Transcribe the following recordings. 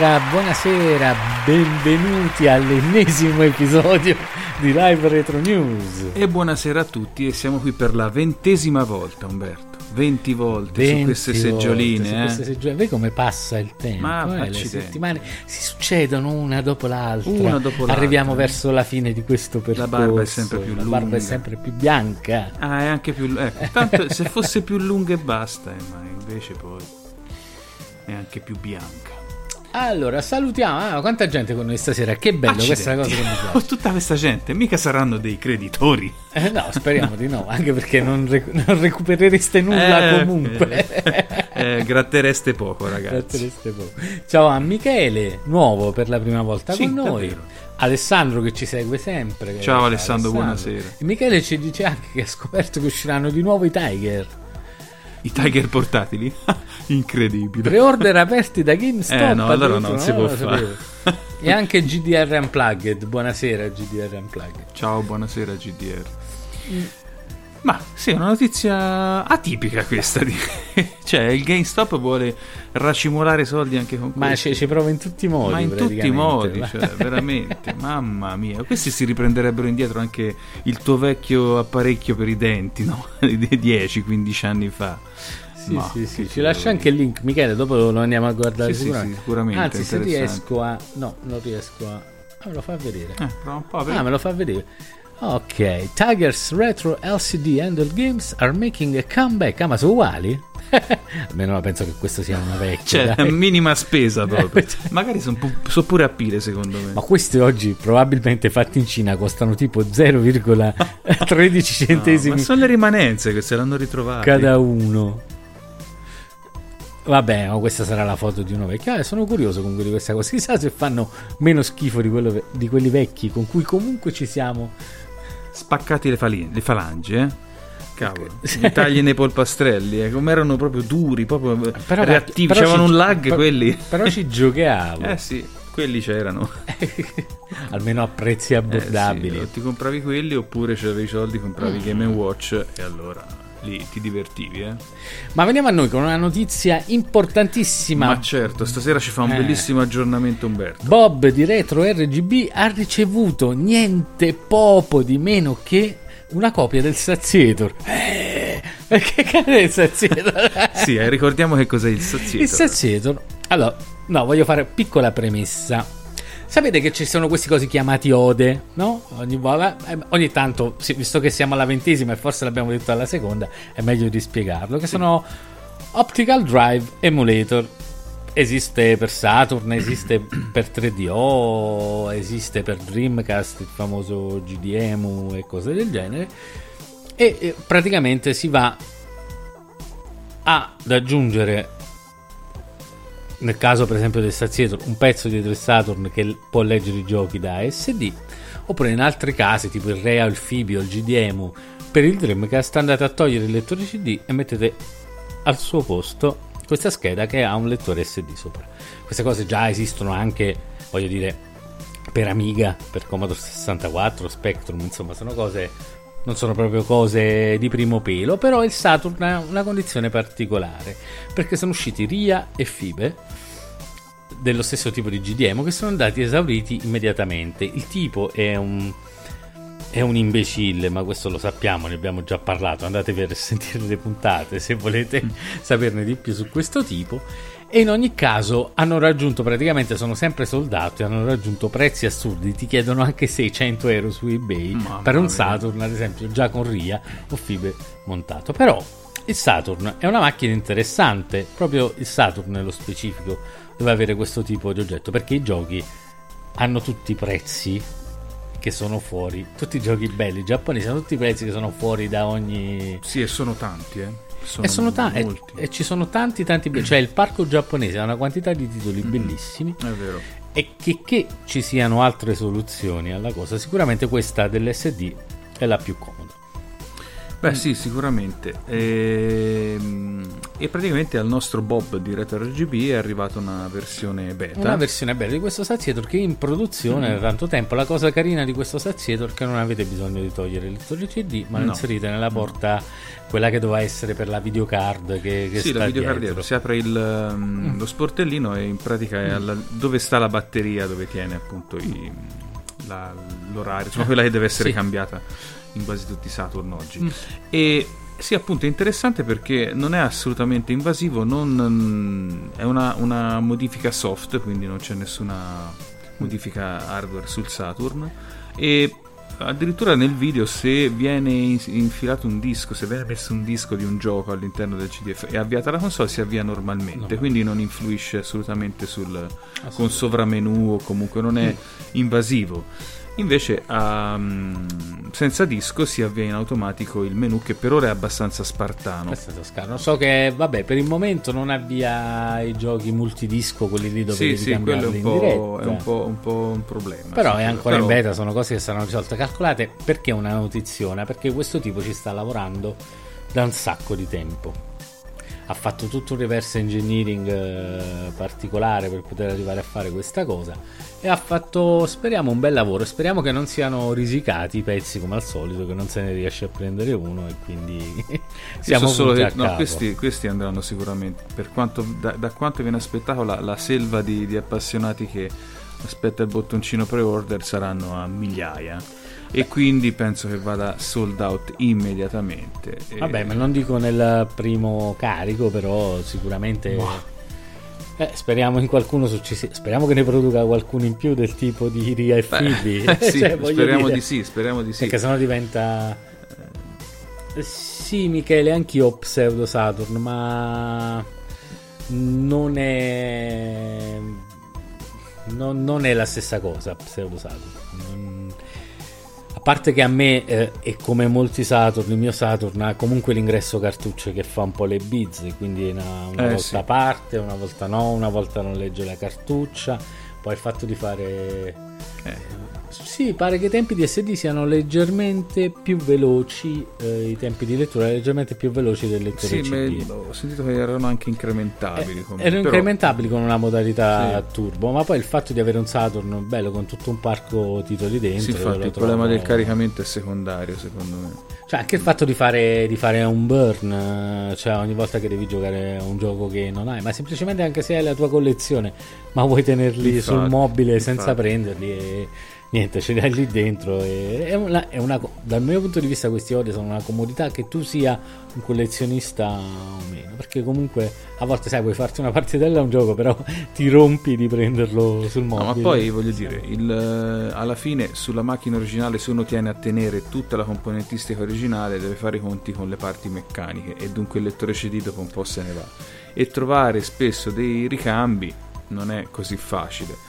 Buonasera, buonasera, benvenuti all'ennesimo episodio di Live Retro News. E buonasera a tutti e siamo qui per la ventesima volta Umberto, 20 volte 20 su queste seggioline. volte, su eh. queste seggioline. Vedi come passa il tempo? Ma eh, le settimane si succedono una dopo l'altra. Una dopo l'altra. Arriviamo verso la fine di questo percorso. barba è sempre più La barba è lunga. sempre più bianca. Ah, è anche più ecco, tanto se fosse più lunga e basta, eh, ma invece poi è anche più bianca. Allora, salutiamo. Ah, quanta gente con noi stasera. Che bello questa cosa Accidenti. che mi Oh, piace. tutta questa gente, mica saranno dei creditori. Eh, no, speriamo di no, anche perché non, recu- non recuperereste nulla Eh, comunque. eh, eh, grattereste poco, ragazzi. Grattereste poco. Ciao a Michele, nuovo per la prima volta Sì, con noi. davvero. Alessandro che ci segue sempre. Ciao, Alessandro, buonasera. E Michele ci dice anche che ha scoperto che usciranno di nuovo i Tiger. I Tiger portatili? Incredibile. Preorder aperti da GameStop. Eh, no, allora non si può fare. E anche GDR Unplugged. Buonasera GDR Unplugged. Ciao, buonasera GDR. Ma sì, è una notizia atipica questa. Di... cioè, il GameStop vuole racimolare soldi anche con Ma questo. ci, ci prova in tutti i modi. Ma in tutti i modi, cioè, veramente, mamma mia. Questi si riprenderebbero indietro anche il tuo vecchio apparecchio per i denti, no? Di 10-15 anni fa. Sì, Ma sì, sì, ci lascia anche il link, Michele. Dopo lo andiamo a guardare Sì, sicuramente. sì, sicuramente, Anzi, se riesco a. No, non riesco a. Ah, me lo fa vedere. Eh, prova un po', Ah, vedi? me lo fa vedere. Ok, Tigers Retro LCD Handle Games are making a comeback. Ah, ma sono uguali? Almeno penso che questo sia una vecchia. Cioè, dai. minima spesa proprio. Magari sono pure a pile, secondo me. Ma questi oggi, probabilmente fatti in Cina, costano tipo 0,13 No, centesimi ma sono le rimanenze che se l'hanno ritrovate. cada uno. Vabbè, ma questa sarà la foto di uno vecchio. Ah, sono curioso comunque di questa cosa. Chissà se fanno meno schifo di, ve- di quelli vecchi con cui comunque ci siamo. Spaccati le, fali- le falangi, eh? Cavolo, i tagli nei polpastrelli, eh, come erano proprio duri, proprio Però- reattivi, però c'avevano ci- un lag però- quelli. Però ci giocavo. Eh sì, quelli c'erano. Almeno a prezzi Eh, abbordabili. sì, o ti compravi quelli oppure se avevi i soldi compravi Game Watch e allora lì ti divertivi, eh. Ma veniamo a noi con una notizia importantissima. Ma certo, stasera ci fa un Eh. bellissimo aggiornamento Umberto. Bob di Retro RGB ha ricevuto niente poco di meno che una copia del Sazietor. Eh, che cazzo è il Sazietor? Sì, eh, ricordiamo che cos'è il Sazietor. Il Sazietor. Allora, no, voglio fare piccola premessa. Sapete che ci sono questi cosi chiamati ode, no? Ogni, volta- eh, ogni tanto, sì, visto che siamo alla ventesima e forse l'abbiamo detto alla seconda, è meglio di spiegarlo. Che sono Optical Drive Emulator. Esiste per Saturn, esiste per 3DO, esiste per Dreamcast, il famoso GDEMU e cose del genere. E praticamente si va ad aggiungere nel caso per esempio del Sazietor un pezzo di del Saturn che può leggere i giochi da SD oppure in altri casi tipo il Rea, il Fibio, il GDEMU per il Dreamcast andate a togliere il lettore CD e mettete al suo posto questa scheda che ha un lettore SD sopra. Queste cose già esistono anche voglio dire per Amiga, per Commodore 64, Spectrum, insomma sono cose non sono proprio cose di primo pelo, però il Saturn ha una condizione particolare, perché sono usciti RIA e FIBE dello stesso tipo di GDM che sono andati esauriti immediatamente. Il tipo è un è un imbecille, ma questo lo sappiamo, ne abbiamo già parlato. Andatevi a sentire le puntate se volete saperne di più su questo tipo. E in ogni caso hanno raggiunto praticamente, sono sempre soldati, hanno raggiunto prezzi assurdi. Ti chiedono anche 600 euro su eBay Mamma per un mia. Saturn, ad esempio, già con RIA o FIBE montato. Però il Saturn è una macchina interessante, proprio il Saturn nello specifico deve avere questo tipo di oggetto perché i giochi hanno tutti i prezzi che sono fuori, tutti i giochi belli giapponesi hanno tutti i prezzi che sono fuori da ogni Sì, e sono tanti, eh. Sono e, sono ta- e, e ci sono tanti tanti cioè il parco giapponese ha una quantità di titoli bellissimi È vero. e che, che ci siano altre soluzioni alla cosa sicuramente questa dell'SD è la più comoda Beh, sì, sicuramente. Ehm, E, praticamente al nostro Bob di Retro RGB è arrivata una versione beta. una versione bella di questo Sazietor che è in produzione Mm. da tanto tempo la cosa carina di questo Sazietor è che non avete bisogno di togliere il lettore CD ma lo No. inserite nella porta quella che doveva essere per la videocard che, che sì, la videocard dietro. Si apre il, um, lo sportellino e in pratica è alla- dove sta la batteria, dove tiene appunto i- la- l'orario, insomma quella che deve essere Sì. cambiata in quasi tutti i Saturn oggi. Mm. E sì, appunto è interessante perché non è assolutamente invasivo, non, è una, una modifica soft, quindi non c'è nessuna modifica hardware sul Saturn. E addirittura nel video se viene in- infilato un disco, se viene messo un disco di un gioco all'interno del CDF e avviata la console si avvia normalmente, No. quindi non influisce assolutamente sul con sovramenu o comunque non è invasivo. Invece ehm, senza disco si avvia in automatico il menu che per ora è abbastanza spartano. È toscano. So che, vabbè, per il momento non avvia i giochi multidisco, quelli lì dove Sì, devi sì, quello è un, è un po', un po' un problema. Però sì, è ancora però- in beta, sono cose che saranno risolte. Calcolate perché una notiziona? Perché questo tipo ci sta lavorando da un sacco di tempo. Ha fatto tutto un reverse engineering eh, particolare per poter arrivare a fare questa cosa. E ha fatto, speriamo, un bel lavoro. Speriamo che non siano risicati i pezzi come al solito, che non se ne riesce a prendere uno. E quindi siamo so solo che a no, capo. questi, questi andranno sicuramente. Per quanto, da, da quanto viene aspettato, la, la selva di, di appassionati che aspetta il bottoncino pre-order saranno a migliaia. E quindi penso che vada sold out immediatamente. Vabbè, ma non dico nel primo carico, però sicuramente. Eh, speriamo in qualcuno successi- Speriamo che ne produca qualcuno in più del tipo di Ria e Phoebe. Eh, sì, Cioè, speriamo dire, di sì, speriamo di sì. Perché sennò diventa. Eh, Sì, Michele, anch'io ho pseudo Saturn, ma non è. Non, non è la stessa cosa, pseudo Saturn. Non- A parte che a me, eh, e come molti Saturn, il mio Saturn ha comunque l'ingresso cartucce che fa un po' le bizze, quindi una, una Eh, volta sì. parte, una volta no, una volta non legge la cartuccia. Poi il fatto di fare Eh, Sì, pare che i tempi di SD siano leggermente più veloci, eh, i tempi di lettura leggermente più veloci del lettore Sì, CD. ma ho sentito che erano anche incrementabili. Eh, come- erano però- incrementabili con una modalità Sì. turbo, ma poi il fatto di avere un Saturn bello con tutto un parco titoli dentro. Sì, infatti il problema trovo- del caricamento è secondario, secondo me. Cioè, anche il fatto di fare, di fare un burn, eh, cioè ogni volta che devi giocare un gioco che non hai, ma semplicemente anche se hai la tua collezione, ma vuoi tenerli Infatti, sul mobile infatti. senza prenderli e niente, ce li hai lì dentro. E è una, è una dal mio punto di vista questi ori sono una comodità che tu sia un collezionista o meno, perché comunque a volte sai vuoi farti una partitella a un gioco, però ti rompi di prenderlo sul No, mobile. ma poi voglio dire, il, eh, alla fine sulla macchina originale se uno tiene a tenere tutta la componentistica originale deve fare i conti con le parti meccaniche e dunque il lettore CD dopo un po' se ne va. E trovare spesso dei ricambi non è così facile.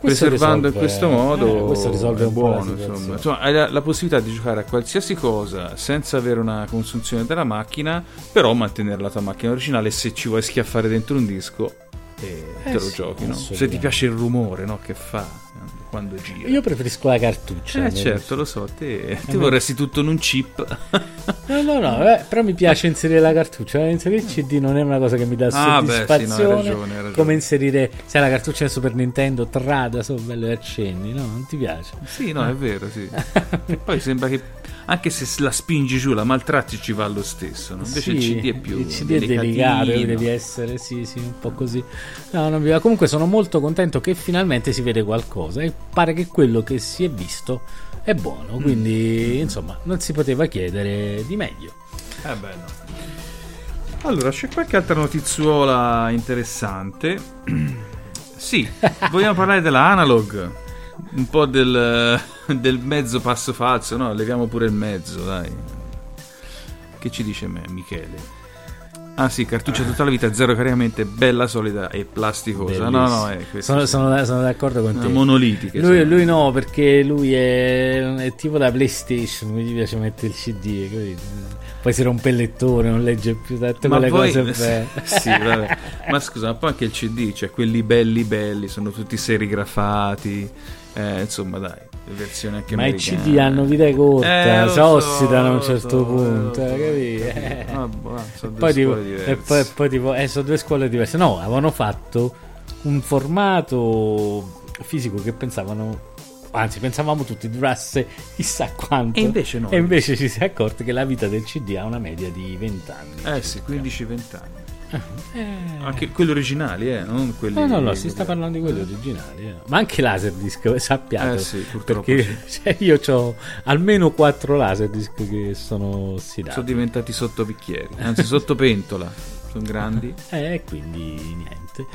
Preservando in risolve- questo modo eh, questo risolve è un po' la buono, insomma. Insomma, hai la, la possibilità di giocare a qualsiasi cosa senza avere una consunzione della macchina, però mantenere la tua macchina originale se ci vuoi schiaffare dentro un disco e Eh te lo sì, giochi, no? Se ti piace il rumore, no? Che fa eh, quando gira. Io preferisco la cartuccia. eh certo, lo so, te, te me- vorresti tutto in un chip. No, no, no, eh, però mi piace inserire la cartuccia. Inserire il CD non è una cosa che mi dà Ah, beh, sì, no, hai soddisfazione. ragione, hai ragione. come inserire, sai, la cartuccia del Super Nintendo, trada, sono belle accenni, no? Non ti piace. sì, no, è vero, sì. e poi sembra che anche se la spingi giù, la maltratti ci va lo stesso, no? Invece il Sì, CD è più il CD è delicato, devi essere, sì, sì, un po' così. No, non mi va. Comunque sono molto contento che finalmente si vede qualcosa e pare che quello che si è visto è buono, Mm. quindi insomma non si poteva chiedere di meglio. Eh beh, no. Allora, c'è qualche altra notizuola interessante. sì, vogliamo parlare della Analog? Un po' del, del mezzo passo falso, no? Leviamo pure il mezzo, dai. Che ci dice me, Michele? Ah sì, cartuccia tutta la vita, zero caricamento, bella, solida e plasticosa. No, no, è questo. sono, sono- sono d'accordo con Una te. monolitiche. Lui, lui no, perché lui è, è tipo da PlayStation, mi piace mettere il CD, capito? Poi si rompe il lettore, non legge più tutte quelle poi- cose belle. sì, vabbè. ma scusa, ma poi anche il CD, cioè quelli belli belli, sono tutti serigrafati. Eh, insomma, dai, le versioni anche Ma i americane. CD hanno vita corta, Eh, si so, ossidano a un certo so, punto, so, capito? Eh. Ah, boh, sono due Poi tipo, scuole diverse. e poi, poi tipo, eh, sono due scuole diverse. No, avevano fatto un formato fisico che pensavano, anzi, pensavamo tutti durasse chissà quanto. E invece no. E invece ci si è accorti che la vita del CD ha una media di 20 anni. Eh sì, 15-20 anni. Eh. Anche quelli originali, eh, non quelli... No, no, no, si sta parlando di quelli originali. eh. Ma anche Laserdisc, sappiate. Eh sì, perché cioè, io ho almeno 4 Laserdisc che sono ossidati. Sono diventati sottopicchieri, anzi sottopentola. Sono grandi. Eh, quindi niente.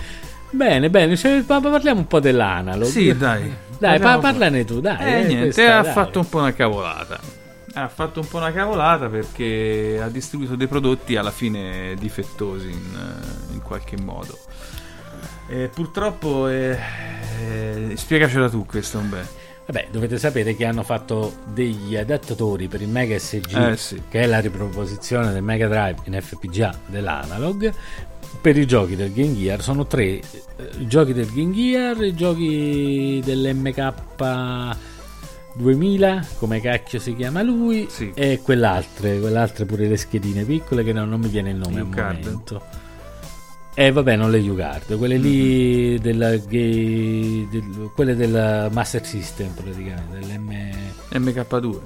Bene, bene, cioè, pa- parliamo un po' dell'analog. Sì, dai. Dai, pa- parlane tu, dai. Eh, niente, questa, ha dai. fatto un po' una cavolata. Ha fatto un po' una cavolata perché ha distribuito dei prodotti alla fine difettosi in, eh, in qualche modo. E purtroppo, eh, eh, spiegacela tu questa un bel. Vabbè, dovete sapere che hanno fatto degli adattatori per il Mega SG, Eh, sì. che è la riproposizione del Mega Drive in FPGA dell'analog. Per i giochi del Game Gear sono tre eh, i giochi del Game Gear, i giochi dell'MK 2000, come cacchio si chiama lui, Sì. e quell'altre, quell'altre pure le schedine piccole che non, non mi viene il nome al U-Card. momento. E vabbè, non le U-Card, quelle Mm-hmm. lì della gay- del- quelle del Master System praticamente, dell'M... MK2.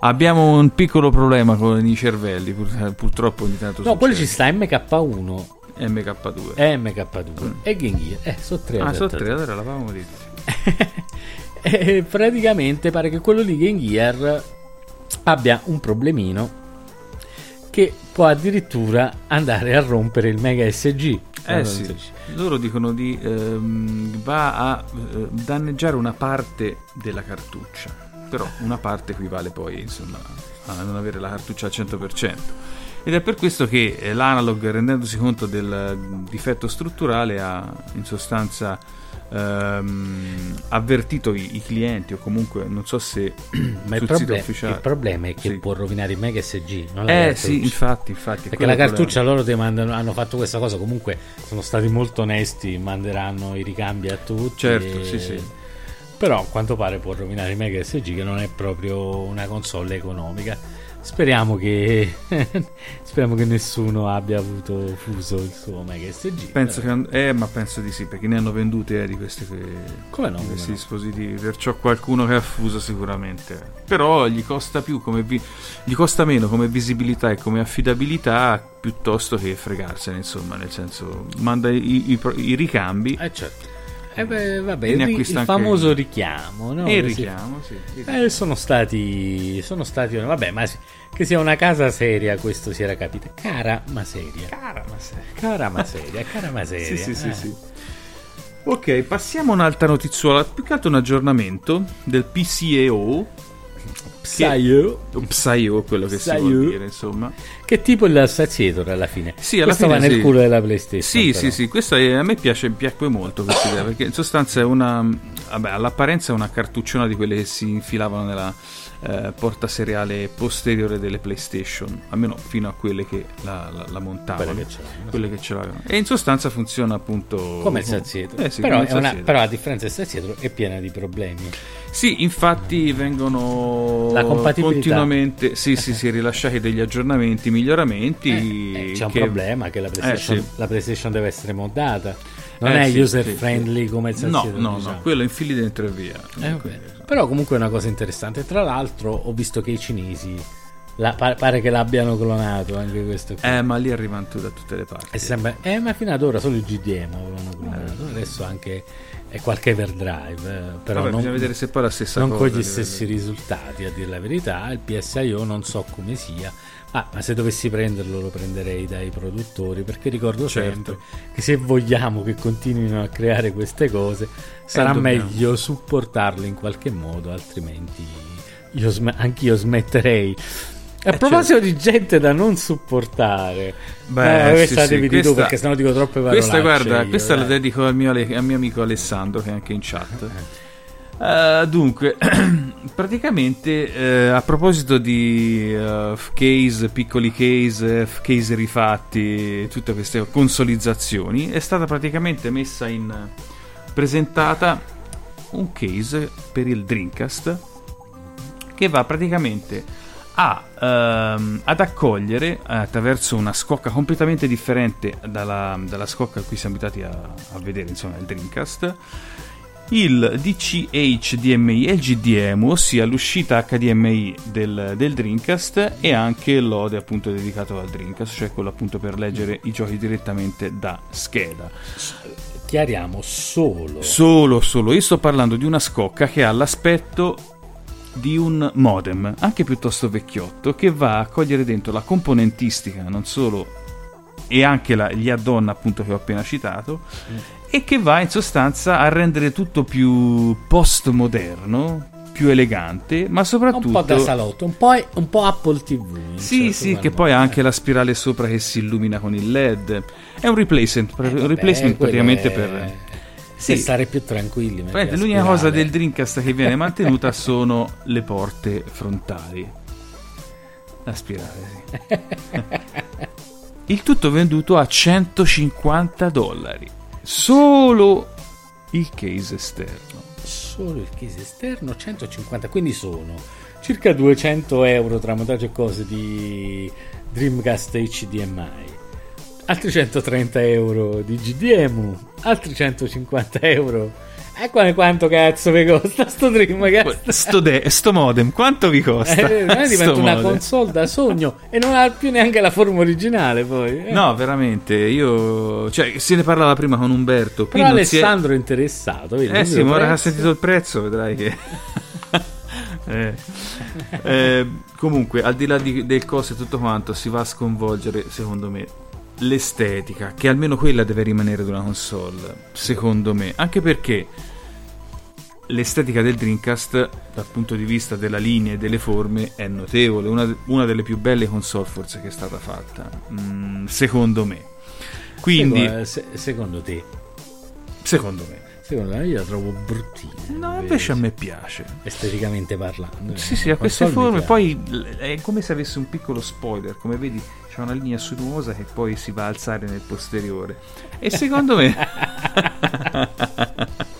Abbiamo un piccolo problema con i cervelli, pur- purtroppo ogni tanto No, quello ci sta MK1 MK2. e MK2 e Game Gear, eh, sono tre. Mm. ah, sono tre, allora l'avevamo detto. e praticamente pare che quello lì Game Gear abbia un problemino che può addirittura andare a rompere il Mega SG. Eh sì, loro dicono di ehm, va a eh, danneggiare una parte della cartuccia, però una parte equivale poi insomma a non avere la cartuccia al 100%. Ed è per questo che eh, l'analog, rendendosi conto del difetto strutturale, ha in sostanza ehm, avvertito i, i clienti o comunque non so se Ma il, sul sito proble- ufficiale. il problema è che Sì. può rovinare il Mega SG. Non Eh sì, infatti, infatti. Perché la cartuccia loro ti mandano, hanno fatto questa cosa, comunque sono stati molto onesti, manderanno i ricambi a tutti. Certo, e- sì, sì. Però a quanto pare può rovinare i Mega SG che non è proprio una console economica. Speriamo che, speriamo che nessuno abbia avuto fuso il suo Mega SG. Penso che, eh, ma penso di sì, perché ne hanno vendute eh, di, queste, come no, di questi come dispositivi. Perciò qualcuno che ha fuso sicuramente. Però gli costa più come vi- gli costa meno come visibilità e come affidabilità piuttosto che fregarsene, insomma, nel senso, manda i, i, i ricambi. Eh certo. Eh beh, vabbè, il, il anche- famoso richiamo, no? il si- richiamo, sì. Eh, sono stati. Sono stati. Vabbè, ma che sia una casa seria, questo si era capito. Cara ma seria. Cara, ma sei. Cara ma seria, cara ma seria. Sì, sì, sì, eh. sì. Ok, passiamo a un'altra notiziola, più che altro un aggiornamento del PCEO, Sai io. o PSIO, quello che Sai si vuol io. dire, insomma. Che tipo il sazietro alla fine. Sì, alla Questo fine va nel sì. culo della PlayStation. Sì, però. sì, sì, questa è- a me piace, piacque molto questa idea, perché in sostanza è una, vabbè, all'apparenza è una cartucciona di quelle che si infilavano nella eh, porta seriale posteriore delle PlayStation, almeno fino a quelle che la, la- la montavano. Quelle che ce l'hanno. Quelle che ce l'avevano. E in sostanza funziona appunto Come il sazietro. Eh sì, però, una- però a differenza del sazietro è piena di problemi. Sì, infatti vengono La compatibilità. continuamente sì, sì, sì, rilasciati degli aggiornamenti, miglioramenti. Eh, c'è un che- problema che la PlayStation, Eh, sì. la PlayStation deve essere moddata. Non Eh, è sì, user sì, friendly come il No, sazietro. no, diciamo. no, quello infili dentro e via. Eh. Però comunque è una cosa interessante. Tra l'altro ho visto che i cinesi la- pa- pare che l'abbiano clonato anche questo qui. Eh, ma lì arrivano tu da tutte le parti. E sembra- eh, ma fino ad ora solo il GDM avevano clonato. Adesso anche qualche overdrive. eh, però Vabbè, non, bisogna vedere se poi è la stessa non cosa. con gli stessi risultati, a dire la verità. Il PSIO non so come sia. Ah, ma se dovessi prenderlo lo prenderei dai produttori perché ricordo Certo. sempre che se vogliamo che continuino a creare queste cose sarà Eh, dobbiamo. meglio supportarle in qualche modo, altrimenti io sm- anch'io smetterei. A Eh, proposito di gente da non supportare, Beh, eh, sì, questa sì, devi tu questa- perché sennò dico troppe parole. Questa, guarda, questa la dai. dedico al mio, al mio amico Alessandro, che è anche in chat. Eh, dunque, praticamente eh, a proposito di eh, case, piccoli case, case rifatti, tutte queste consolizzazioni, è stata praticamente messa in presentata un case per il Dreamcast che va praticamente a, ehm, ad accogliere attraverso una scocca completamente differente dalla, dalla scocca a cui siamo abituati a, a vedere, insomma, il Dreamcast il DC HDMI e il GDM, ossia l'uscita HDMI del, del Dreamcast e anche l'ode appunto dedicato al Dreamcast, cioè quello appunto per leggere i giochi direttamente da scheda. Chiariamo solo. Solo, solo, io sto parlando di una scocca che ha l'aspetto di un modem, anche piuttosto vecchiotto, che va a cogliere dentro la componentistica, non solo, e anche la- gli add-on appunto che ho appena citato, e che va in sostanza a rendere tutto più postmoderno, più elegante, ma soprattutto... un po' da salotto, un po', un po' Apple TV. Sì, certo sì, che modo. poi ha anche la spirale sopra che si illumina con il LED. È un replacement, Eh, un replacement praticamente è- per... Per Sì. stare più tranquilli. la L'unica cosa del Dreamcast che viene mantenuta sono le porte frontali. La spirale, sì. Il tutto venduto a 150 dollari. Solo il case esterno. Solo il case esterno 150, quindi sono circa 200 euro tra montaggio e cose di Dreamcast HDMI. Altri 130 euro di GDM, altri 150 euro. E qua quanto cazzo vi costa sto Dreamcast? Sto, de- sto modem, quanto vi costa? Eh, diventa una modem. console da sogno e non ha più neanche la forma originale poi. eh. No, veramente, io... Cioè, se ne parlava prima con Umberto. Qui Però Alessandro è interessato. Vedi, Eh sì, ma ora che ha sentito il prezzo vedrai che... Eh. Eh, comunque, al di là di- del costo e tutto quanto, si va a sconvolgere, secondo me, l'estetica, che almeno quella deve rimanere di una console, secondo me. Anche perché l'estetica del Dreamcast, dal punto di vista della linea e delle forme, è notevole. Una, una delle più belle console forse che è stata fatta, Mm, secondo me. Quindi, Secondo, se- secondo te, secondo me. Secondo me io la trovo bruttina. No, invece a me piace. esteticamente parlando. Sì, sì, ha queste forme. Poi è come se avesse un piccolo spoiler. Come vedi, c'è una linea sinuosa che poi si va a alzare nel posteriore. E secondo me.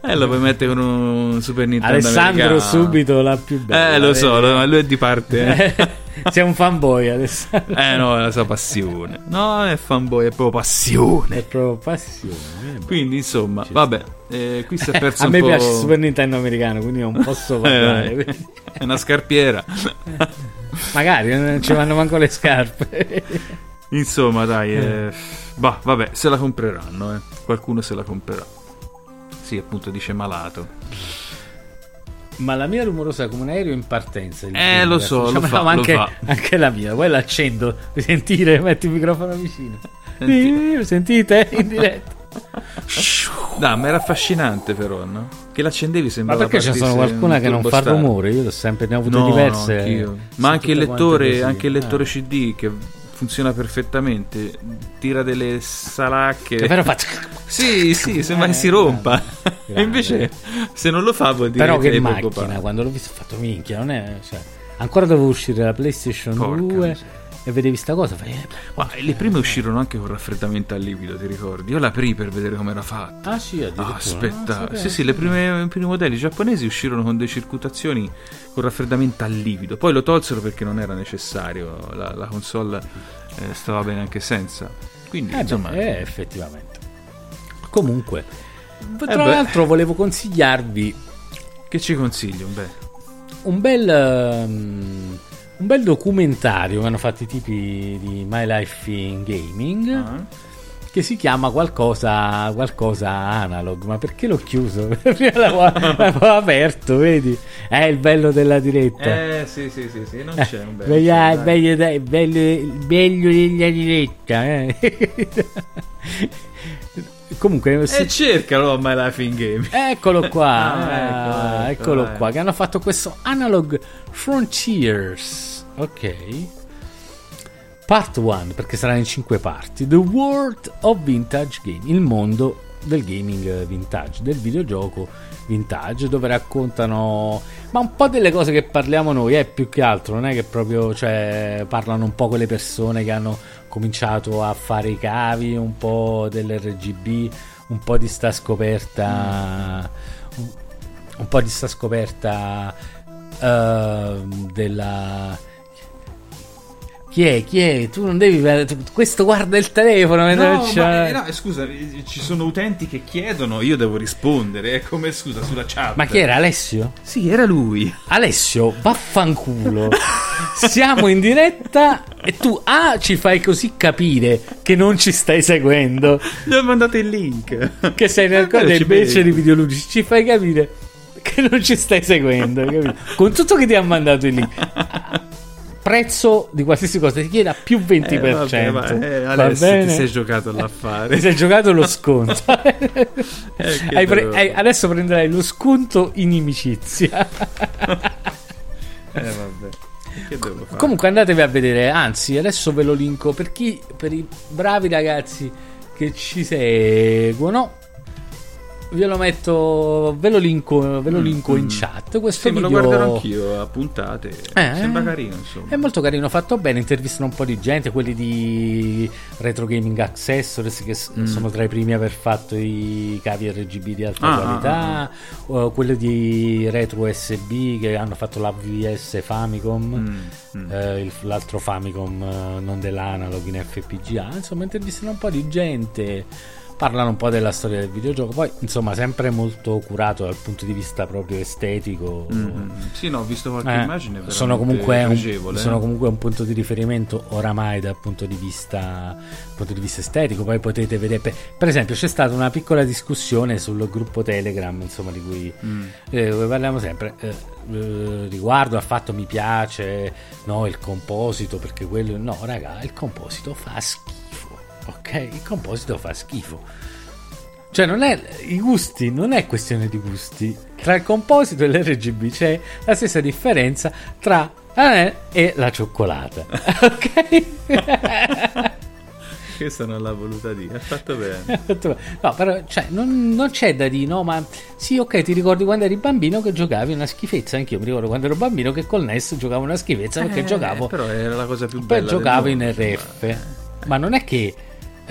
è lo puoi mettere con un Super Nintendo Alessandro americano. subito la più bella. Eh, lo so, lo- lui è di parte. eh. Sei un fanboy Alessandro. Eh no, è la sua passione. No, è fanboy, è proprio passione. È proprio passione. eh. Quindi, insomma, vabbè, eh, qui si è perso A un me po'... piace il Super Nintendo americano, quindi non posso parlare. Eh, è una scarpiera. Magari non ci vanno manco le scarpe. Insomma, dai, eh, bah, vabbè, se la compreranno, eh. Qualcuno se la comprerà. Sì, appunto dice malato. Ma la mia è rumorosa come un aereo in partenza. Eh, lo so, Diciamo, lo fa, ma lo anche, anche la mia. Poi l'accendo. Sentire? Metti il microfono vicino. Senti- Sì, Sentite? In diretta. Dai, ma era affascinante però, no? Che l'accendevi Ma sembrava perché ce ne sono qualcuna un che non fa rumore? Io ho sempre ne ho avute No, diverse. no. Sono Ma anche il lettore, anche il lettore Ah. CD che funziona perfettamente, tira delle salacche. Che però fa- Sì, sì, sembra che si Eh, rompa. grande. E invece se non lo fa vuol dire Però che che macchina, preoccupato. quando l'ho visto ho fatto minchia, non è... Cioè, ancora dovevo uscire la PlayStation Porca 2 miseria. e vedevi sta cosa. Fai, eh, Ma le prime uscirono anche con raffreddamento a liquido, ti ricordi? Io l'aprii per vedere come era fatta. Ah sì, addirittura. Ah, aspetta, sapevo. sì, sì, le prime, i primi modelli giapponesi uscirono con delle circuitazioni con raffreddamento a liquido. Poi lo tolsero perché non era necessario, la, la console eh, stava bene anche senza. Quindi, Eh, insomma, beh, eh, effettivamente. Comunque, tra beh. l'altro volevo consigliarvi che ci consiglio? Beh, un bel, ehm, un bel documentario che hanno fatto i tipi di My Life in Gaming Ah. che si chiama qualcosa, qualcosa analog. Ma perché l'ho chiuso? Prima l'avevo, l'avevo aperto, vedi? È il bello della diretta. eh, sì, sì, sì, sì, non c'è un bel. Veglia- dai. bello, dai, bello, il bello della diretta. eh. Comunque, si- E cercalo My Life in Game. Eccolo qua, Ah, ah, ecco, ecco, eccolo vai. qua, che hanno fatto questo Analog Frontiers, ok? Part 1, perché sarà in 5 parti, The World of Vintage Game, il mondo del gaming vintage, del videogioco vintage, dove raccontano, ma un po' delle cose che parliamo noi, eh, più che altro, non è che proprio, cioè, parlano un po' quelle persone che hanno cominciato a fare i cavi, un po' dell'RGB, un po' di sta scoperta, un, un po' di sta scoperta ehm, della... Chi è? Chi è? Tu non devi... Questo guarda il telefono mentre No, ma, eh, no, scusa, eh, ci sono utenti che chiedono, io devo rispondere. È come scusa sulla chat. Ma chi era Alessio? Sì, era lui. Alessio, vaffanculo. Siamo in diretta e tu A ci fai così capire che non ci stai seguendo, Gli ho mandato il link. che sei nel ci invece di videoludici, ci fai capire che non ci stai seguendo, capito? Con tutto che ti ha mandato il link. Prezzo di qualsiasi cosa ti chieda più 20%. Eh, vabbè, ma, eh, Alessio, ti sei giocato l'affare. Ti sei giocato lo sconto. Eh, pre- hai- adesso prenderai lo sconto in inimicizia. Eh, vabbè. Comunque andatevi a vedere, anzi adesso ve lo linko per chi, per i bravi ragazzi che ci seguono. Ve lo metto, ve lo linko, ve lo linko in chat. Questo Mm, Sì, me lo video guarderò anch'io a puntate. Eh, Sembra eh. carino, insomma. È molto carino, fatto bene, intervistano un po' di gente, quelli di Retro Gaming Accessories che s- sono tra i primi a aver fatto i cavi RGB di alta Mm. Ah, qualità, o quelli di Retro USB che hanno fatto l'AVS Famicom, Mm, mm. eh, il- l'altro Famicom eh, non dell'analog in FPGA, insomma intervistano un po' di gente. Parlano un po' della storia del videogioco, poi insomma sempre molto curato dal punto di vista proprio estetico. Mm, mm. Sì, no, ho visto qualche Eh, immagine. sono comunque, un, sono comunque un punto di riferimento oramai dal punto di vista, punto di vista estetico. Poi potete vedere, per, per esempio, c'è stata una piccola discussione sul gruppo Telegram, insomma, di cui Mm. eh, parliamo sempre. eh, eh, riguardo al fatto mi piace no, il composito perché quello no, raga, il composito fa schifo. Ok, il composito fa schifo. Cioè, non è i gusti, non è questione di gusti. Tra il composito e l'RGB c'è la stessa differenza tra eh, e la cioccolata. ok? Questa non l'ha voluta dire. Ha fatto bene. no, però cioè, non, non c'è da dire, no, ma sì, ok, ti ricordi quando eri bambino che giocavi una schifezza. Anch'io mi ricordo quando ero bambino che col NES giocavo una schifezza perché Eh, giocavo Però era la cosa più poi bella. del giocavo in RF. Ma non è che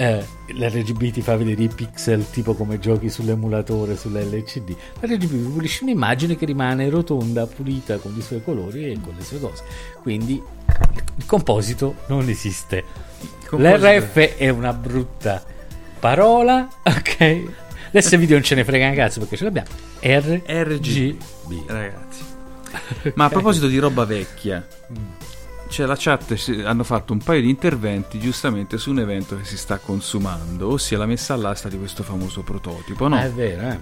eh, l'RGB ti fa vedere i pixel tipo come giochi sull'emulatore, sull'LCD. L'RGB pulisce un'immagine che rimane rotonda, pulita con i suoi colori e con le sue cose. Quindi il composito non esiste. composito- L'RF è una brutta parola, ok? Adesso video non ce ne frega un cazzo perché ce l'abbiamo. RGB. Ragazzi. Ma a proposito di roba vecchia, c'è la chat, si- hanno fatto un paio di interventi giustamente su un evento che si sta consumando, ossia la messa all'asta di questo famoso prototipo, no? Ah, è vero, eh.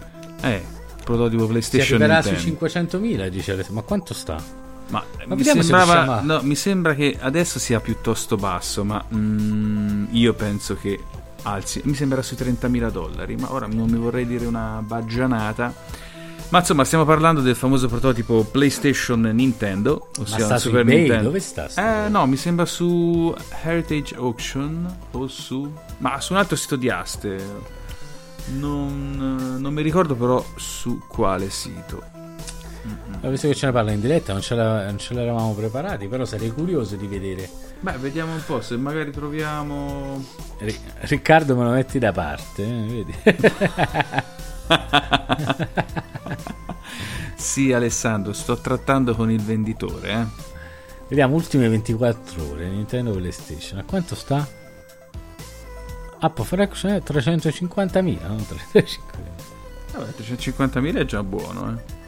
Eh, prototipo Si PlayStation arriverà sui Nintendo. 500.000, dice. Ma quanto sta? Ma, Ma mi, vediamo se sembrava, no, mi sembra che adesso sia piuttosto basso, ma mm, io penso che alzi. Mi sembra sui 30.000 dollari, ma ora non mi vorrei dire una baggianata. Ma insomma, stiamo parlando del famoso prototipo PlayStation Nintendo, ossia su Super eBay? Nintendo. Dove sta sta Eh, no, mi sembra su Heritage Auction o su. Ma su un altro sito di aste. Non, non mi ricordo però su quale sito. Ho visto che ce ne parla in diretta, non ce, non ce l'eravamo preparati, però sarei curioso di vedere. Beh, vediamo un po' se magari troviamo. Ri- Riccardo me lo metti da parte, eh, vedi? Sì, Alessandro, sto trattando con il venditore, eh. Vediamo ultime 24 ore, Nintendo PlayStation. A quanto sta? Up Fraction 350.000, non 350.000. Vabbè, 350.000 è già buono, eh.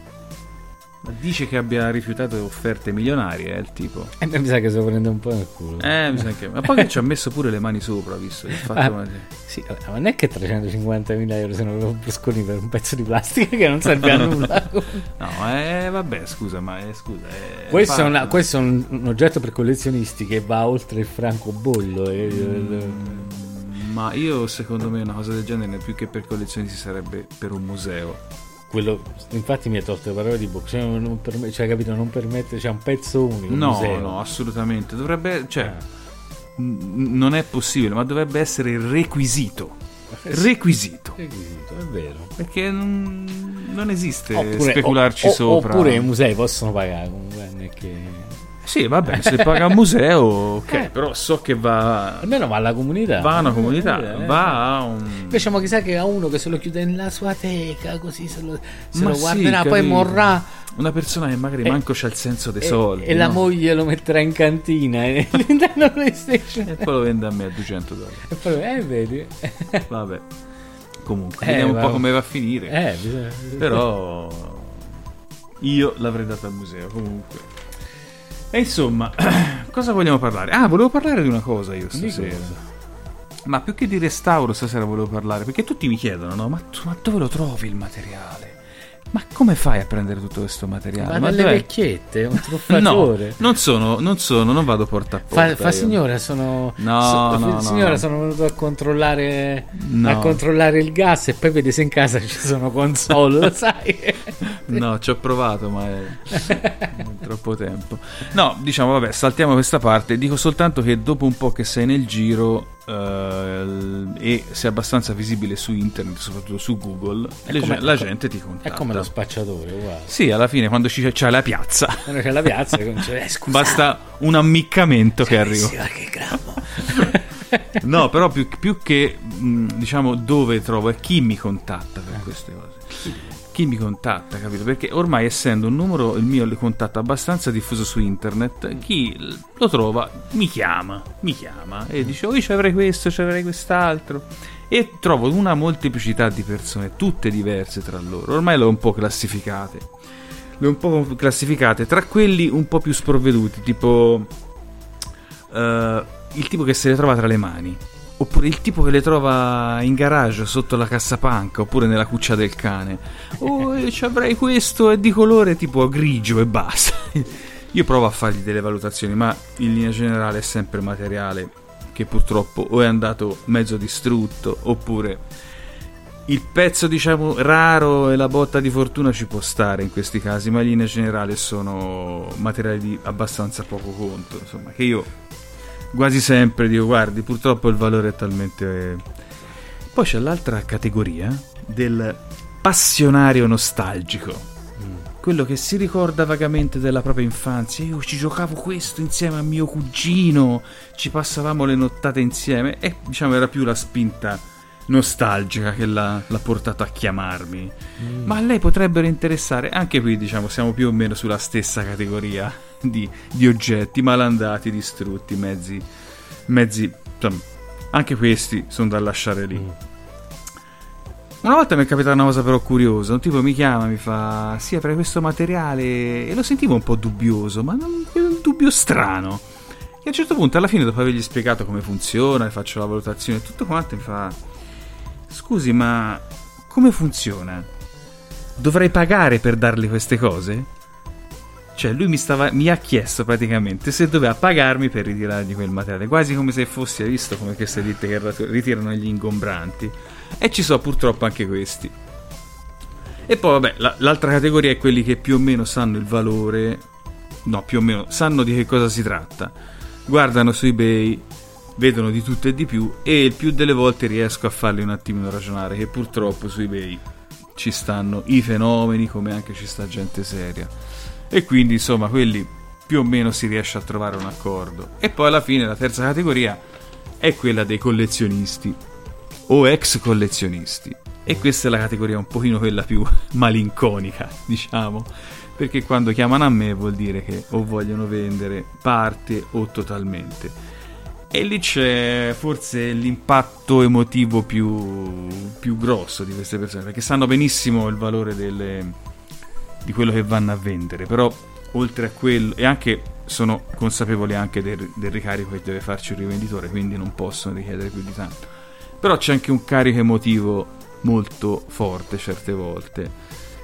Ma dice che abbia rifiutato offerte milionarie, eh, il tipo. E mi sa che se lo prende un po' nel culo. Eh, mi sa che... Ma poi che ci ha messo pure le mani sopra, visto che ha fatto... Ah. una- Sì, ma non è che 350.000 euro se non lo brusconi per un pezzo di plastica che non serve a nulla. No, eh, vabbè, scusa, ma eh, scusa... eh, questo, è parla. una- questo è un, un oggetto per collezionisti che va oltre il francobollo. E, Mm, Ma io, secondo me, una cosa del genere, più che per collezionisti, sarebbe per un museo. Quello, infatti mi ha tolto le parole di bocca. Cioè, non perme- cioè, capito, non permette, c'è un pezzo unico. un No, museo. no, assolutamente. Dovrebbe... Cioè, Ah. n- non è possibile, ma dovrebbe essere requisito. Requisito. Requisito, è vero. Perché non, non esiste Oppure- specularci o- o- sopra. Oppure i musei possono pagare comunque. non è che... Sì, va bene, se paga un museo, ok, Eh. però so che va, Almeno va alla comunità. va a una comunità, Eh, eh. va a un... Invece, ma chissà che a uno che se lo chiude nella sua teca, così se lo, se lo sì, guarderà, poi capito. morrà. Una persona che magari E- manco c'ha il senso dei E, soldi. e la no? moglie lo metterà in cantina e Nintendo PlayStation. E poi lo vende a me a 200 dollari. E poi, eh, vedi. Vabbè. Comunque, Eh, vediamo un po' come va a finire. Eh, bisogna... Però io l'avrei dato al museo comunque. E insomma, cosa vogliamo parlare? Ah, volevo parlare di una cosa io stasera. Ma più che di restauro stasera volevo parlare, perché tutti mi chiedono, no? Ma, ma dove lo trovi il materiale? Ma come fai a prendere tutto questo materiale? Ma dalle dov'è? vecchiette, un No, truffatore. non sono, non sono, non vado porta a porta. Fa, fa signora, sono. No, so- no, no, signora, no. sono venuto a controllare. No. A controllare il gas e poi vede se in casa ci sono console, lo sai? No, ci ho provato, ma è troppo tempo. No, diciamo, vabbè, saltiamo questa parte. Dico soltanto che dopo un po' che sei nel giro eh, e sei abbastanza visibile su internet, soprattutto su Google, come- la gente ti contatta. È come lo spacciatore, uguale. Sì, alla fine quando ci- c'è la piazza, Quando c'è la piazza, c'è. Eh, scusa, basta un ammiccamento che arriva. sì, ma che grammo. No, però più, più che mh, diciamo dove trovo è chi mi contatta per queste cose. Chi mi contatta, capito? Perché ormai essendo un numero il mio le contatto abbastanza diffuso su internet, chi lo trova mi chiama, mi chiama e dice "Oh, io ci avrei questo, ci avrei quest'altro" e trovo una molteplicità di persone, tutte diverse tra loro. Ormai le ho un po' classificate. Le ho un po' classificate tra quelli un po' più sprovveduti, tipo eh, il tipo che se le trova tra le mani, oppure il tipo che le trova in garage sotto la cassapanca, oppure nella cuccia del cane. Oh, io ci avrei questo, è di colore tipo grigio e basta. Io provo a fargli delle valutazioni, ma in linea generale è sempre materiale che purtroppo o è andato mezzo distrutto, oppure il pezzo diciamo raro e la botta di fortuna ci può stare in questi casi, ma in linea generale sono materiali di abbastanza poco conto, insomma, che io quasi sempre dico guardi, purtroppo il valore è talmente Poi c'è l'altra categoria del passionario nostalgico. quello che si ricorda vagamente della propria infanzia. Io ci giocavo questo insieme a mio cugino, ci passavamo le nottate insieme e diciamo era più la spinta nostalgica che l'ha, l'ha portato a chiamarmi. Mm. Ma a lei potrebbero interessare, anche qui diciamo siamo più o meno sulla stessa categoria di, di oggetti malandati, distrutti, mezzi, mezzi anche questi sono da lasciare lì. Mm. Una volta mi è capitata una cosa però curiosa, un tipo mi chiama, mi fa sì avrei questo materiale e lo sentivo un po' dubbioso, ma non, un dubbio strano. E a un certo punto alla fine dopo avergli spiegato come funziona, faccio la valutazione e tutto quanto mi fa scusi ma come funziona? Dovrei pagare per dargli queste cose? Cioè, lui mi, stava, mi, ha chiesto praticamente se doveva pagarmi per ritirargli quel materiale, quasi come se fosse, visto come queste ditte che ritirano gli ingombranti. E ci sono purtroppo anche questi. E poi, vabbè, la, l'altra categoria è quelli che più o meno sanno il valore, no, più o meno sanno di che cosa si tratta. Guardano su eBay, vedono di tutto e di più, e il più delle volte riesco a farli un attimino ragionare, che purtroppo su eBay ci stanno i fenomeni, come anche ci sta gente seria. E quindi, insomma, quelli più o meno si riesce a trovare un accordo. E poi alla fine la terza categoria è quella dei collezionisti o ex collezionisti. E questa è la categoria un pochino quella più malinconica, diciamo, perché quando chiamano a me vuol dire che o vogliono vendere parte o totalmente. E lì c'è forse l'impatto emotivo più, più grosso di queste persone, perché sanno benissimo il valore delle, di quello che vanno a vendere, però oltre a quello, e anche sono consapevoli anche del, del ricarico che deve farci il rivenditore, quindi non possono richiedere più di tanto però c'è anche un carico emotivo molto forte certe volte,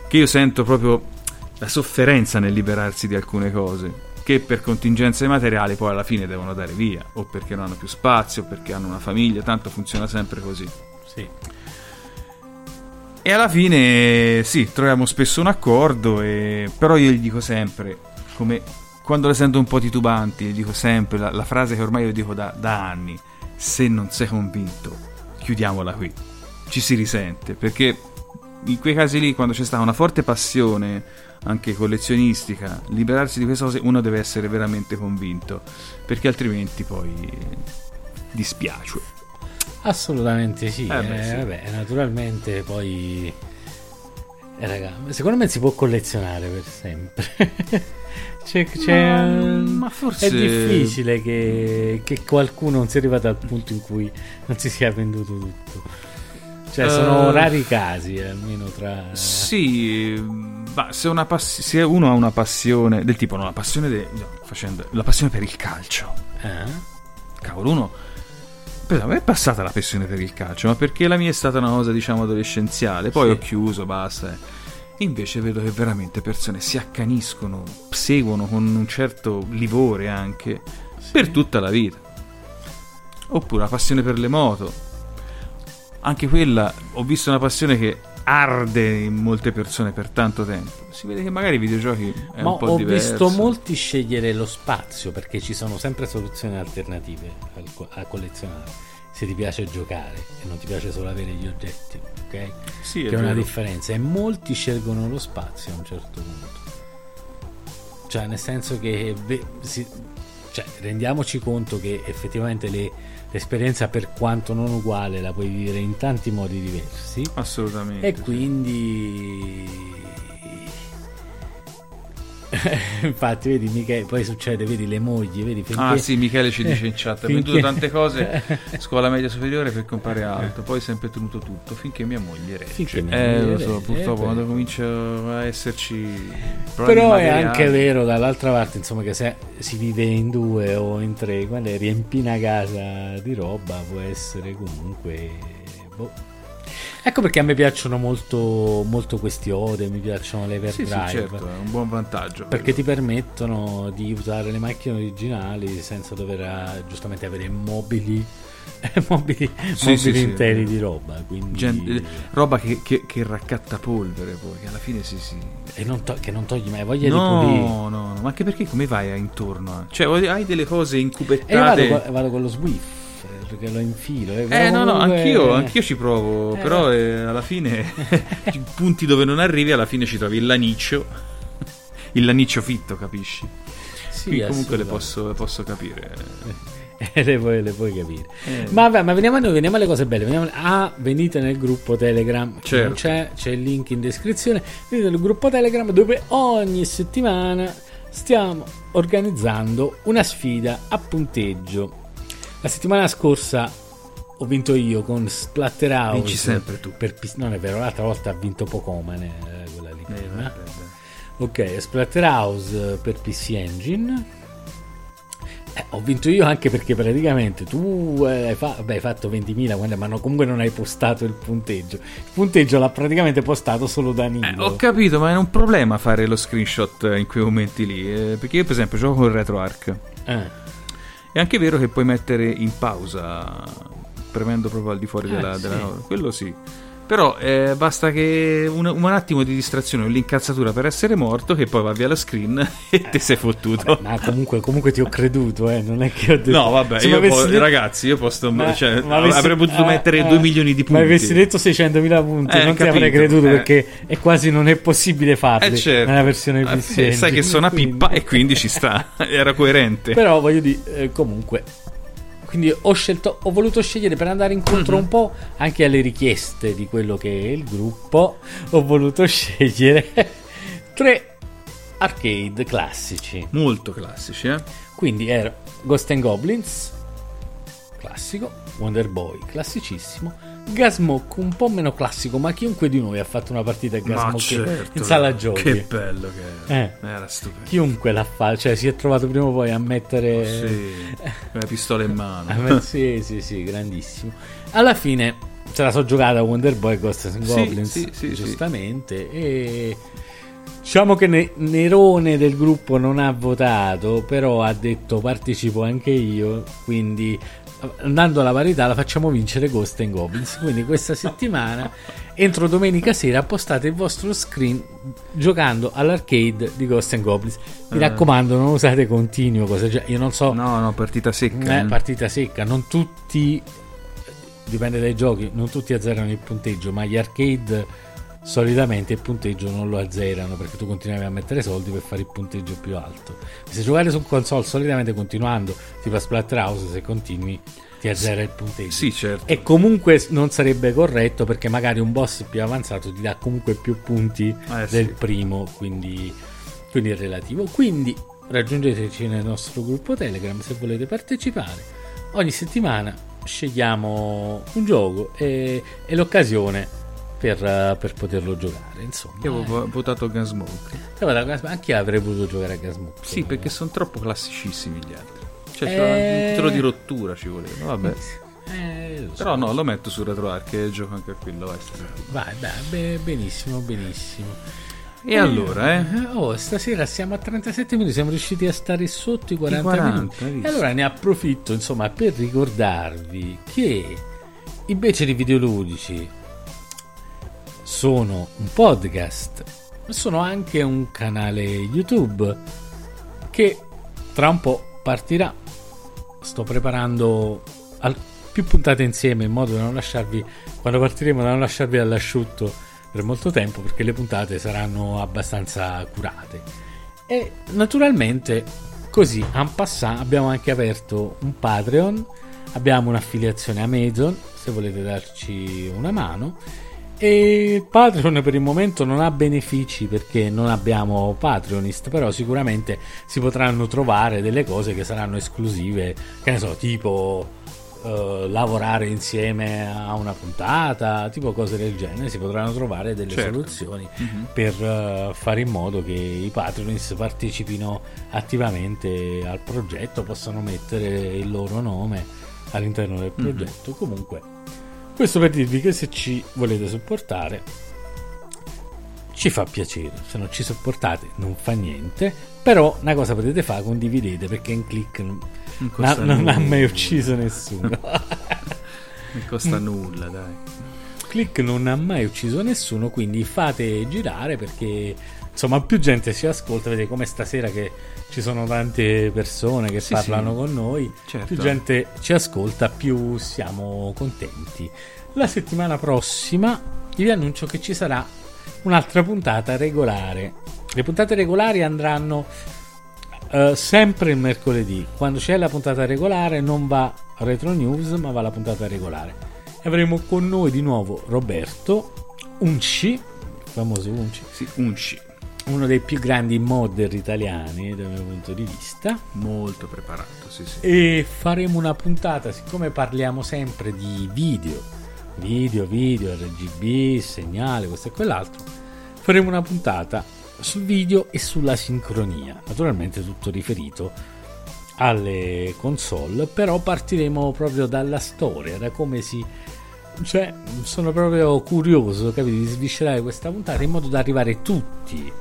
che io sento proprio la sofferenza nel liberarsi di alcune cose, che per contingenze materiali poi alla fine devono dare via, o perché non hanno più spazio, o perché hanno una famiglia, tanto funziona sempre così. Sì. E alla fine sì, troviamo spesso un accordo, e... però io gli dico sempre, come quando le sento un po' titubanti, gli dico sempre la, la frase che ormai io dico da, da anni, se non sei convinto chiudiamola qui. Ci si risente, perché in quei casi lì, quando c'è stata una forte passione, anche collezionistica, liberarsi di queste cose, uno deve essere veramente convinto, perché altrimenti poi dispiace. Assolutamente sì. Eh beh, eh, sì. Vabbè, naturalmente poi... Eh, raga, secondo me si può collezionare per sempre. C'è, c'è, ma, ma forse... È difficile che, che, qualcuno non sia arrivato al punto in cui non si sia venduto tutto. Cioè, sono uh, rari casi, almeno tra. Sì, ma se, pass- se, uno ha una passione del tipo, no, la passione, de- no, facendo, la passione per il calcio. Eh? Cavolo, uno. A me è passata la passione per il calcio, ma perché la mia è stata una cosa, diciamo, adolescenziale. Poi sì. ho chiuso, basta. Invece vedo che veramente persone si accaniscono, seguono con un certo livore anche sì. per tutta la vita. Oppure la passione per le moto. Anche quella, ho visto una passione che arde in molte persone per tanto tempo. Si vede che magari i videogiochi è Ma un po' ho diverso. Ho visto molti scegliere lo spazio perché ci sono sempre soluzioni alternative a collezionare se ti piace giocare e non ti piace solo avere gli oggetti, ok? Sì, che è, è una differenza e molti scelgono lo spazio a un certo punto. Cioè, nel senso che beh, si, cioè, rendiamoci conto che effettivamente le, l'esperienza, per quanto non uguale, la puoi vivere in tanti modi diversi. Assolutamente. E quindi Infatti, vedi, Michele, poi succede, vedi le mogli, vedi finché... Ah, sì, Michele ci dice in chat: ha venduto tante cose, scuola media superiore per comprare alto, poi sempre tenuto tutto finché mia moglie regge. Finché mia eh, moglie lo so, purtroppo eh, quando comincia a esserci. Però è anche vero, dall'altra parte, insomma, che se si vive in due o in tre, quando riempi una casa di roba può essere comunque. Boh Ecco perché a me piacciono molto, molto questi ode, mi piacciono le Everdrive. Sì, sì, certo, è un buon vantaggio. Perché ti permettono di usare le macchine originali senza dover eh, giustamente avere mobili mobili, sì, mobili sì, interi sì. di roba. Quindi... Gen- roba che, che, che, raccatta polvere poi, che alla fine si sì. E non to- che non togli mai voglia no, di pulire. No, no, ma anche perché come vai intorno? Cioè, hai delle cose incubettate. E vado, vado con lo Swift perché lo infilo. Eh, eh no, no, anch'io, anch'io ci provo, eh. però eh, alla fine, punti dove non arrivi, alla fine ci trovi il laniccio. il laniccio fitto, capisci? Sì, Qui comunque le posso, le posso capire. Eh, le, puoi, le puoi capire. Eh. Ma, vabbè, ma veniamo a noi, veniamo alle cose belle. Veniamo, ah, venite nel gruppo Telegram. Certo. Non c'è, c'è il link in descrizione. Venite nel gruppo Telegram dove ogni settimana stiamo organizzando una sfida a punteggio. La settimana scorsa ho vinto io con Splatterhouse. Vinci sempre tu. Per, non è vero, l'altra volta ha vinto Pocomane, eh, quella lì. Eh, prima. vabbè. Ok, Splatterhouse eh, per PC Engine. Eh, ho vinto io anche perché praticamente tu eh, hai, fa- vabbè, hai fatto 20.000, quando- ma no- comunque non hai postato il punteggio. Il punteggio l'ha praticamente postato solo Danilo. Eh, ho capito, ma è un problema fare lo screenshot eh, in quei momenti lì. eh, perché io, per esempio, gioco con RetroArch. Eh, È anche vero che puoi mettere in pausa, premendo proprio al di fuori Eh, della, sì. della- Quello sì. Però eh, basta che un, un attimo di distrazione o l'incazzatura per essere morto, che poi va via la screen e te sei fottuto. ma comunque, comunque ti ho creduto, eh, non è che ho detto... No, vabbè, io avessi po- detto- ragazzi, io posso. Ma- cioè, ma avessi- avrei potuto eh, mettere eh, 2 milioni di punti. Ma avessi detto 600.000 punti, Eh, non ti capito, avrei creduto eh. perché è quasi non è possibile farli Eh, certo. nella versione Eh, PC. sai che sono una quindi- pippa e quindi ci sta. Era coerente. Però voglio dire, eh, comunque. Quindi ho scelto, ho voluto scegliere per andare incontro Mhm. un po' anche alle richieste di quello che è il gruppo. Ho voluto scegliere tre arcade classici. Molto classici, eh? Quindi era Ghost and Goblins, classico, Wonder Boy, classicissimo, Gasmoke, un po' meno classico, ma chiunque di noi ha fatto una partita a certo, in sala giochi. Che bello che era. Eh. Era stupendo. Chiunque l'ha fatto, cioè si è trovato prima o poi a mettere... Sì, con la pistola in mano. Ah, ma sì, sì, sì, grandissimo. Alla fine se la so giocata Wonder Boy Ghost and Sì, Goblins, sì, sì, sì. giustamente. E diciamo che Ne- Nerone del gruppo non ha votato, però ha detto partecipo anche io, quindi andando alla parità la facciamo vincere Ghost and Goblins. Quindi questa settimana, entro domenica sera, postate il vostro screen giocando all'arcade di Ghost and Goblins. Mi Eh. raccomando, non usate continuo, cosa già- io non so No, no, partita secca. eh, eh. partita secca, non tutti dipende dai giochi, non tutti azzerano il punteggio, ma gli arcade solitamente il punteggio non lo azzerano perché tu continuavi a mettere soldi per fare il punteggio più alto. Se giocate su console solitamente continuando, tipo a Splatterhouse, se continui ti azzera il punteggio. Sì, certo. E comunque non sarebbe corretto perché magari un boss più avanzato ti dà comunque più punti Eh, del sì. primo, quindi, quindi è relativo. Quindi raggiungeteci nel nostro gruppo Telegram se volete partecipare. Ogni settimana scegliamo un gioco e, e l'occasione per, eh, per poterlo giocare. Insomma, Io avevo eh. vo- votato Gunsmoke. Eh, guarda, anche io avrei voluto giocare a Gasmook. Sì, perché sono troppo classicissimi gli altri. Cioè, Eh. un titolo di rottura ci voleva. Vabbè. Eh, so. Però no, lo metto su RetroArch e gioco anche a quello. vai. Vai, be- benissimo, benissimo. E allora, eh? Oh, stasera siamo a 37 minuti, siamo riusciti a stare sotto i 40, 40, minuti. visto? E allora ne approfitto, insomma, per ricordarvi che invece di videoludici sono un podcast, ma sono anche un canale YouTube che tra un po' partirà. Sto preparando più puntate insieme in modo da non lasciarvi, quando partiremo, da non lasciarvi all'asciutto per molto tempo perché le puntate saranno abbastanza curate. E naturalmente, così, en passant, abbiamo anche aperto un Patreon, abbiamo un'affiliazione Amazon, se volete darci una mano. E Patreon per il momento non ha benefici perché non abbiamo Patreonist, però sicuramente si potranno trovare delle cose che saranno esclusive, che ne so, tipo eh, lavorare insieme a una puntata, tipo cose del genere, si potranno trovare delle Certo. soluzioni per eh, fare in modo che i Patreonist partecipino attivamente al progetto, possano mettere il loro nome all'interno del progetto. Comunque, questo per dirvi che se ci volete supportare ci fa piacere, se non ci supportate non fa niente, però una cosa potete fare, condividete perché in click non, na- non ha mai ucciso nessuno. Non costa nulla, dai. click non ha mai ucciso nessuno, quindi fate girare perché insomma più gente ci ascolta, vedete come stasera che ci sono tante persone che Sì, parlano sì. con noi, Certo. più gente ci ascolta, più siamo contenti. La settimana prossima vi annuncio che ci sarà un'altra puntata regolare. Le puntate regolari andranno eh, sempre il mercoledì. Quando c'è la puntata regolare non va retro news, ma va la puntata regolare. Avremo con noi di nuovo Roberto Unci, famoso Unci, Sì, unci. Uno dei più grandi modder italiani dal mio punto di vista. Molto preparato, sì, sì. E faremo una puntata, siccome parliamo sempre di video, video, video, RGB, segnale, questo e quell'altro, faremo una puntata sul video e sulla sincronia, naturalmente tutto riferito alle console, però partiremo proprio dalla storia, da come si... Cioè, sono proprio curioso, capito, di sviscerare questa puntata in modo da arrivare tutti,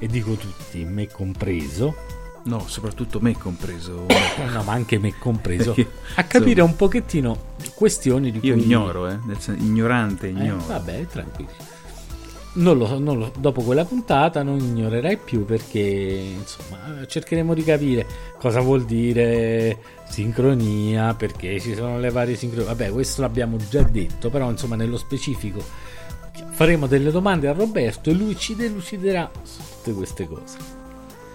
e dico tutti, me compreso, No, soprattutto me compreso. no, ma anche me compreso, a capire un pochettino questioni di Io cui... ignoro, eh, ignorante Eh, ignoro. vabbè, tranquilli. Non lo, non lo- dopo quella puntata non ignorerai più perché insomma cercheremo di capire cosa vuol dire sincronia, perché ci sono le varie sincronie. Vabbè, questo l'abbiamo già detto, però insomma nello specifico faremo delle domande a Roberto e lui ci deluciderà tutte queste cose.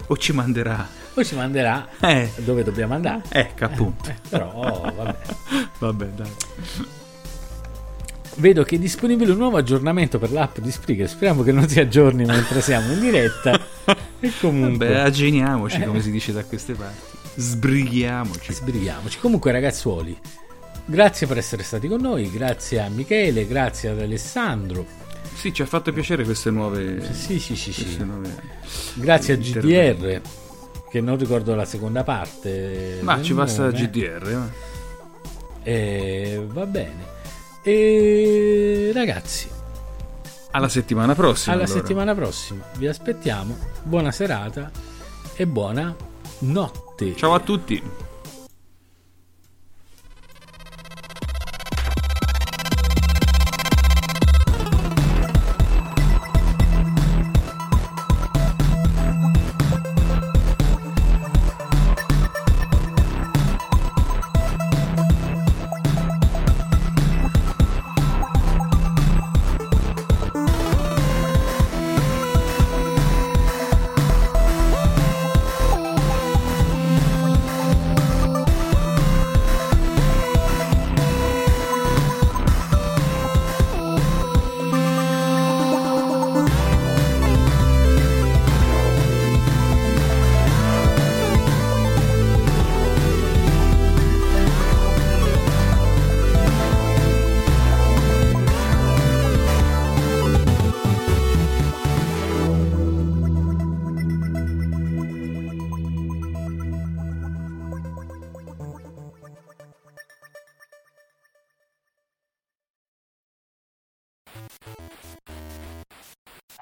O ci manderà. Poi ci manderà Eh, dove dobbiamo andare. ecco appunto. Eh, però vabbè. Vabbè, dai. Vedo che è disponibile un nuovo aggiornamento per l'app di Spreaker. Speriamo che non si aggiorni mentre siamo in diretta. E comunque, Beh, aggeniamoci, come si dice da queste parti. Sbrighiamoci. sbrighiamoci. Comunque, ragazzuoli, grazie per essere stati con noi. Grazie a Michele, grazie ad Alessandro. Sì, ci ha fatto piacere queste nuove. Sì, sì, sì, sì. nuove- Grazie a. GDR, che non ricordo la seconda parte. Ma ci basta nome. GDR. ma. E va bene. E ragazzi, Alla settimana prossima. alla allora. settimana prossima vi aspettiamo. Buona serata e buona notte. Ciao a tutti.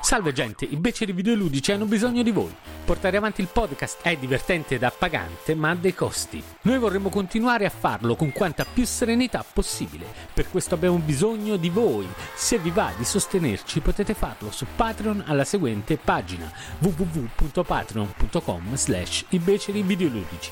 Salve gente, i beceri videoludici hanno bisogno di voi. Portare avanti il podcast è divertente ed appagante, ma ha dei costi. Noi vorremmo continuare a farlo con quanta più serenità possibile. Per questo abbiamo bisogno di voi. Se vi va di sostenerci potete farlo su Patreon alla seguente pagina www.patreon.com slash i beceri videoludici.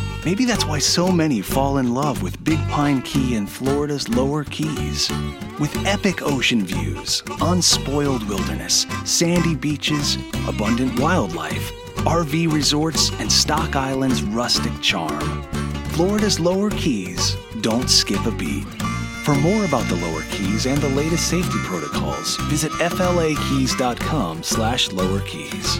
Maybe that's why so many fall in love with Big Pine Key in Florida's lower keys. With epic ocean views, unspoiled wilderness, sandy beaches, abundant wildlife, RV resorts, and Stock Island's rustic charm. Florida's lower keys don't skip a beat. For more about the lower keys and the latest safety protocols, visit flakeys.com slash lower keys.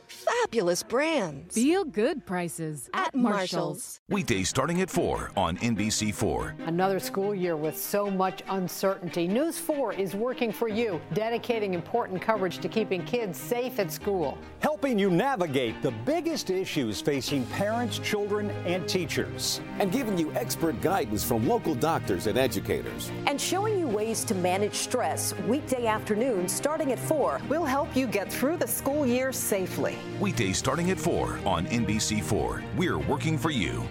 Fabulous brands. Feel good prices at Marshall's. Weekdays starting at 4 on NBC4. Another school year with so much uncertainty. News 4 is working for you, dedicating important coverage to keeping kids safe at school. Helping you navigate the biggest issues facing parents, children, and teachers. And giving you expert guidance from local doctors and educators. And showing you ways to manage stress weekday afternoons starting at 4. We'll help you get through the school year safely. Weekdays starting at 4 on NBC4. We're working for you.